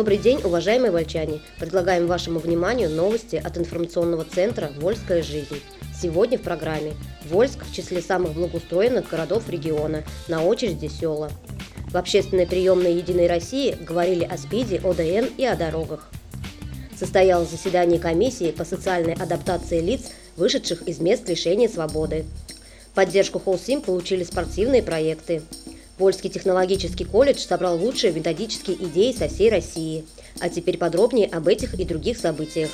Добрый день, уважаемые вольчане! Предлагаем вашему вниманию новости от информационного центра «Вольская жизнь». Сегодня в программе Вольск в числе самых благоустроенных городов региона, на очереди села. В общественной приемной «Единой России» говорили о СПИДе, ОДН и о дорогах. Состоялось заседание комиссии по социальной адаптации лиц, вышедших из мест лишения свободы. Поддержку Холсим получили спортивные проекты. Вольский технологический колледж собрал лучшие методические идеи со всей России. А теперь подробнее об этих и других событиях.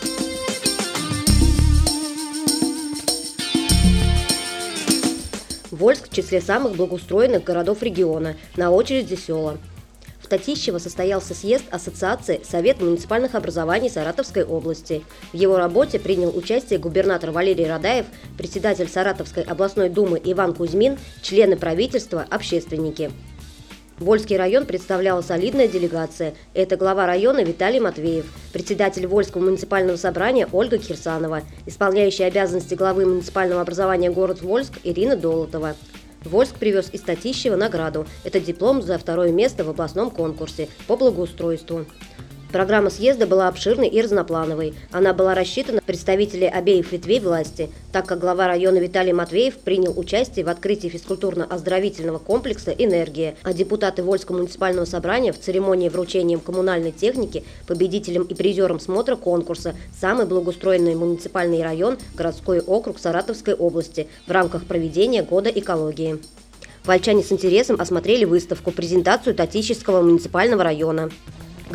Вольск в числе самых благоустроенных городов региона, на очереди села. В Татищево состоялся съезд Ассоциации Совет муниципальных образований Саратовской области. В его работе принял участие губернатор Валерий Радаев, председатель Саратовской областной думы Иван Кузьмин, члены правительства, общественники. Вольский район представляла солидная делегация. Это глава района Виталий Матвеев, председатель Вольского муниципального собрания Ольга Кирсанова, исполняющая обязанности главы муниципального образования город Вольск Ирина Долотова. Вольск привез из Татищева награду. Это диплом за второе место в областном конкурсе по благоустройству. Программа съезда была обширной и разноплановой. Она была рассчитана на представителей обеих ветвей власти, так как глава района Виталий Матвеев принял участие в открытии физкультурно-оздоровительного комплекса «Энергия», а депутаты Вольского муниципального собрания в церемонии вручения коммунальной техники победителем и призером смотра конкурса «Самый благоустроенный муниципальный район, городской округ Саратовской области» в рамках проведения Года экологии. Вольчане с интересом осмотрели выставку «Презентацию Татищевского муниципального района»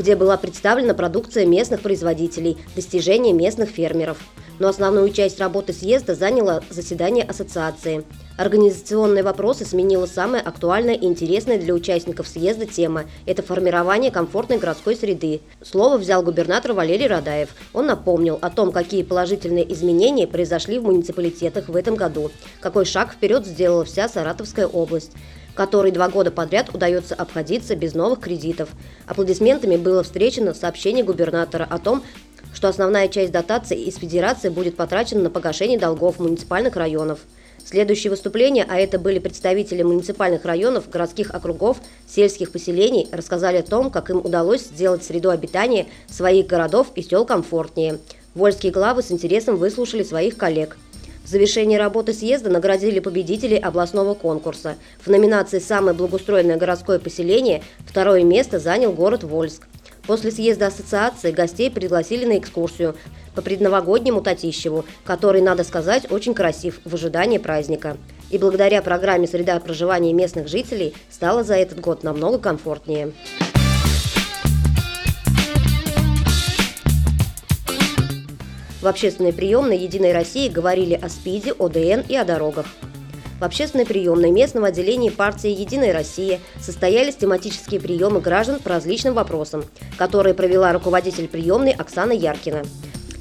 где была представлена продукция местных производителей, достижения местных фермеров. Но основную часть работы съезда заняло заседание ассоциации. Организационные вопросы сменила самая актуальная и интересная для участников съезда тема – это формирование комфортной городской среды. Слово взял губернатор Валерий Радаев. Он напомнил о том, какие положительные изменения произошли в муниципалитетах в этом году, какой шаг вперед сделала вся Саратовская область которой два года подряд удается обходиться без новых кредитов. Аплодисментами было встречено сообщение губернатора о том, что основная часть дотации из Федерации будет потрачена на погашение долгов муниципальных районов. Следующие выступления, а это были представители муниципальных районов, городских округов, сельских поселений, рассказали о том, как им удалось сделать среду обитания своих городов и сел комфортнее. Вольские главы с интересом выслушали своих коллег – в завершении работы съезда наградили победителей областного конкурса. В номинации «Самое благоустроенное городское поселение» второе место занял город Вольск. После съезда ассоциации гостей пригласили на экскурсию по предновогоднему Татищеву, который, надо сказать, очень красив в ожидании праздника. И благодаря программе «Среда проживания местных жителей» стало за этот год намного комфортнее. В общественной приемной «Единой России» говорили о СПИДе, ОДН и о дорогах. В общественной приемной местного отделения партии «Единая Россия» состоялись тематические приемы граждан по различным вопросам, которые провела руководитель приемной Оксана Яркина.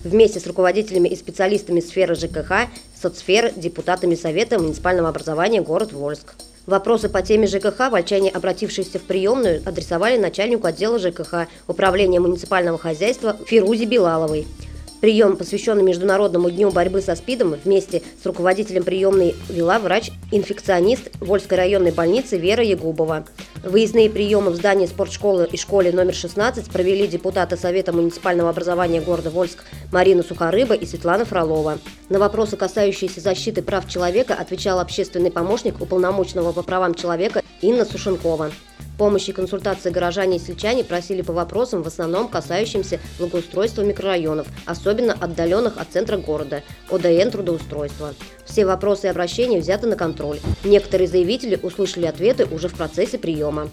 Вместе с руководителями и специалистами сферы ЖКХ, соцсферы, депутатами Совета муниципального образования город Вольск. Вопросы по теме ЖКХ вольчане, обратившиеся в приемную, адресовали начальнику отдела ЖКХ Управления муниципального хозяйства Фирузе Билаловой. Прием, посвященный Международному дню борьбы со СПИДом, вместе с руководителем приемной вела врач-инфекционист Вольской районной больницы Вера Ягубова. Выездные приемы в здании спортшколы и школе номер 16 провели депутаты Совета муниципального образования города Вольск Марина Сухорыба и Светлана Фролова. На вопросы, касающиеся защиты прав человека, отвечал общественный помощник уполномоченного по правам человека Инна Сушенкова. Помощи и консультации горожане и сельчане просили по вопросам, в основном касающимся благоустройства микрорайонов, особенно отдаленных от центра города, ОДН трудоустройства. Все вопросы и обращения взяты на контроль. Некоторые заявители услышали ответы уже в процессе приема.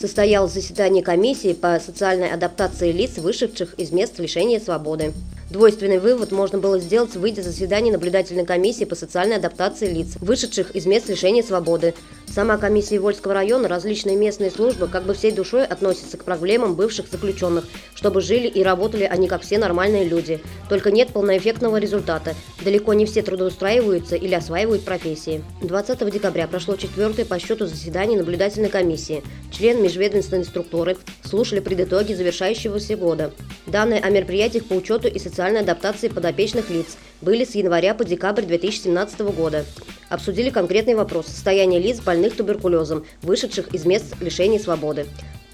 состоялось заседание комиссии по социальной адаптации лиц, вышедших из мест лишения свободы. Двойственный вывод можно было сделать, выйдя с заседания наблюдательной комиссии по социальной адаптации лиц, вышедших из мест лишения свободы. Сама комиссия Вольского района, различные местные службы как бы всей душой относятся к проблемам бывших заключенных, чтобы жили и работали они как все нормальные люди. Только нет полноэффектного результата. Далеко не все трудоустраиваются или осваивают профессии. 20 декабря прошло четвертое по счету заседание наблюдательной комиссии. Член межведомственной структуры слушали предытоги завершающегося года. Данные о мероприятиях по учету и социальной адаптации подопечных лиц были с января по декабрь 2017 года. Обсудили конкретный вопрос состояния лиц больных туберкулезом, вышедших из мест лишения свободы.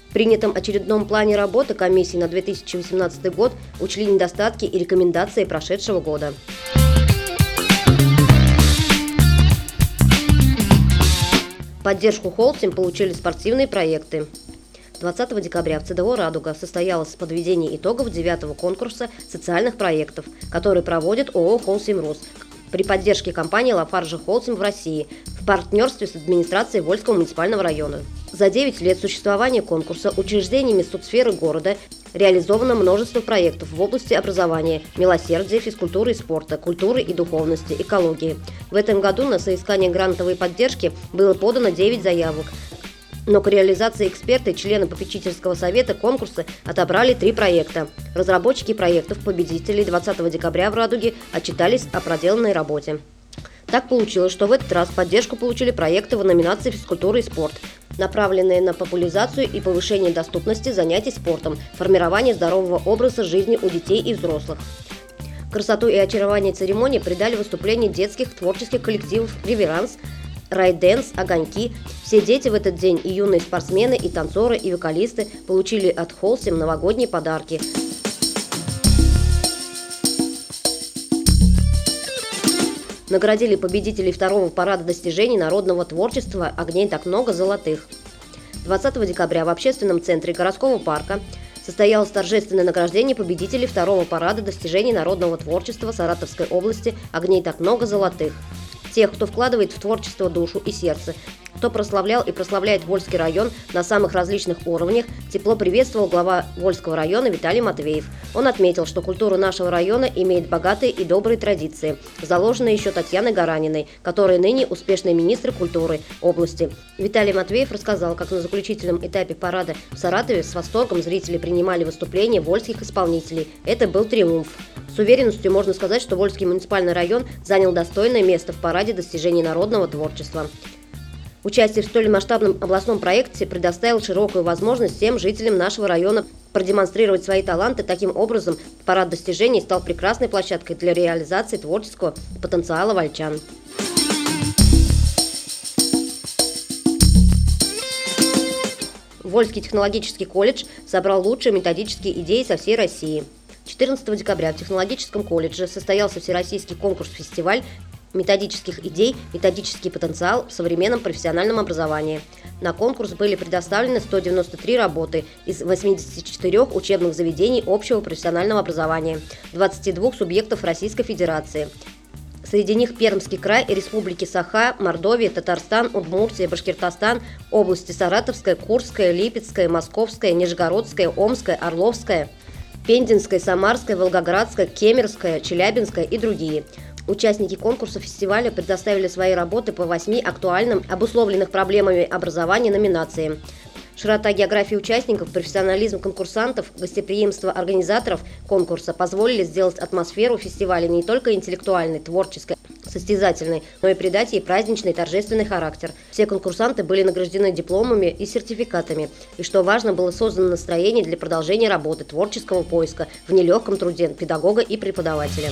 В принятом очередном плане работы комиссии на 2018 год учли недостатки и рекомендации прошедшего года. Поддержку Холтим получили спортивные проекты. 20 декабря в ЦДО «Радуга» состоялось подведение итогов девятого конкурса социальных проектов, который проводит ООО «Холсим Рус» при поддержке компании «Лафаржи Холсим» в России в партнерстве с администрацией Вольского муниципального района. За 9 лет существования конкурса учреждениями соцсферы города реализовано множество проектов в области образования, милосердия, физкультуры и спорта, культуры и духовности, экологии. В этом году на соискание грантовой поддержки было подано 9 заявок, но к реализации эксперты, члены попечительского совета конкурса отобрали три проекта. Разработчики проектов победителей 20 декабря в «Радуге» отчитались о проделанной работе. Так получилось, что в этот раз поддержку получили проекты в номинации «Физкультура и спорт», направленные на популяризацию и повышение доступности занятий спортом, формирование здорового образа жизни у детей и взрослых. Красоту и очарование церемонии придали выступления детских творческих коллективов «Реверанс», райденс, огоньки. Все дети в этот день, и юные спортсмены, и танцоры, и вокалисты получили от Холсим новогодние подарки. Наградили победителей второго парада достижений народного творчества «Огней так много золотых». 20 декабря в общественном центре городского парка состоялось торжественное награждение победителей второго парада достижений народного творчества Саратовской области «Огней так много золотых» тех, кто вкладывает в творчество душу и сердце, кто прославлял и прославляет Вольский район на самых различных уровнях, тепло приветствовал глава Вольского района Виталий Матвеев. Он отметил, что культура нашего района имеет богатые и добрые традиции, заложенные еще Татьяной Гараниной, которая ныне успешный министр культуры области. Виталий Матвеев рассказал, как на заключительном этапе парада в Саратове с восторгом зрители принимали выступления вольских исполнителей. Это был триумф. С уверенностью можно сказать, что Вольский муниципальный район занял достойное место в параде достижений народного творчества. Участие в столь масштабном областном проекте предоставило широкую возможность всем жителям нашего района продемонстрировать свои таланты. Таким образом, парад достижений стал прекрасной площадкой для реализации творческого потенциала вольчан. Вольский технологический колледж собрал лучшие методические идеи со всей России – 14 декабря в Технологическом колледже состоялся всероссийский конкурс-фестиваль методических идей, методический потенциал в современном профессиональном образовании. На конкурс были предоставлены 193 работы из 84 учебных заведений общего профессионального образования, 22 субъектов Российской Федерации. Среди них Пермский край республики Саха, Мордовия, Татарстан, Удмуртия, Башкиртостан, области Саратовская, Курская, Липецкая, Московская, Нижегородская, Омская, Орловская – Пензенская, Самарская, Волгоградская, Кемерская, Челябинская и другие. Участники конкурса фестиваля предоставили свои работы по восьми актуальным, обусловленных проблемами образования номинациям. Широта географии участников, профессионализм конкурсантов, гостеприимство организаторов конкурса позволили сделать атмосферу фестиваля не только интеллектуальной, творческой, состязательной, но и придать ей праздничный торжественный характер. Все конкурсанты были награждены дипломами и сертификатами. И что важно, было создано настроение для продолжения работы, творческого поиска в нелегком труде педагога и преподавателя.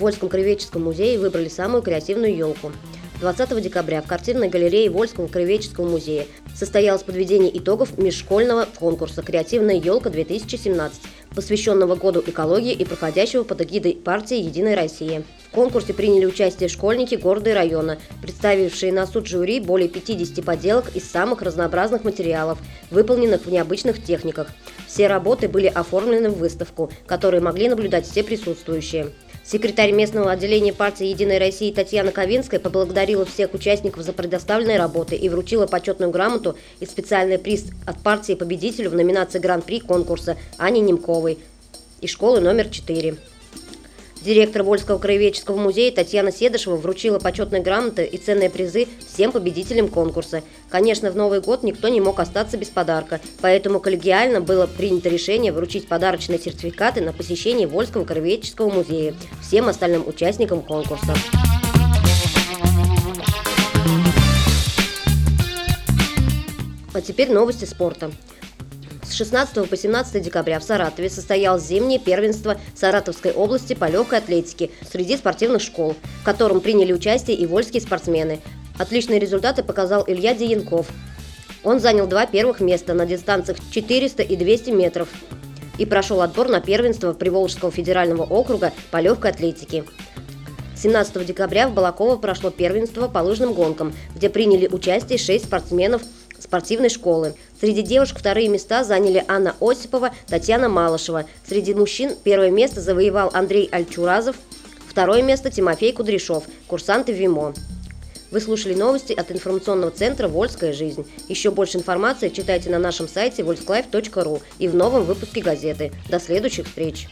Вольском краеведческом музее выбрали самую креативную елку. 20 декабря в картинной галерее Вольского краеведческого музея состоялось подведение итогов межшкольного конкурса «Креативная елка-2017», посвященного Году экологии и проходящего под эгидой партии «Единая Россия». В конкурсе приняли участие школьники города и района, представившие на суд жюри более 50 поделок из самых разнообразных материалов, выполненных в необычных техниках. Все работы были оформлены в выставку, которую могли наблюдать все присутствующие. Секретарь местного отделения партии «Единой России» Татьяна Ковинская поблагодарила всех участников за предоставленные работы и вручила почетную грамоту и специальный приз от партии победителю в номинации Гран-при конкурса Ане Немковой из школы номер 4. Директор Вольского краеведческого музея Татьяна Седышева вручила почетные грамоты и ценные призы всем победителям конкурса. Конечно, в Новый год никто не мог остаться без подарка, поэтому коллегиально было принято решение вручить подарочные сертификаты на посещение Вольского краеведческого музея всем остальным участникам конкурса. А теперь новости спорта. 16 по 17 декабря в Саратове состоялось зимнее первенство Саратовской области по легкой атлетике среди спортивных школ, в котором приняли участие и вольские спортсмены. Отличные результаты показал Илья Деянков. Он занял два первых места на дистанциях 400 и 200 метров и прошел отбор на первенство Приволжского федерального округа по легкой атлетике. 17 декабря в Балаково прошло первенство по лыжным гонкам, где приняли участие шесть спортсменов спортивной школы. Среди девушек вторые места заняли Анна Осипова, Татьяна Малышева. Среди мужчин первое место завоевал Андрей Альчуразов, второе место Тимофей Кудряшов, курсанты ВИМО. Вы слушали новости от информационного центра «Вольская жизнь». Еще больше информации читайте на нашем сайте volsklиfe.ru и в новом выпуске газеты. До следующих встреч!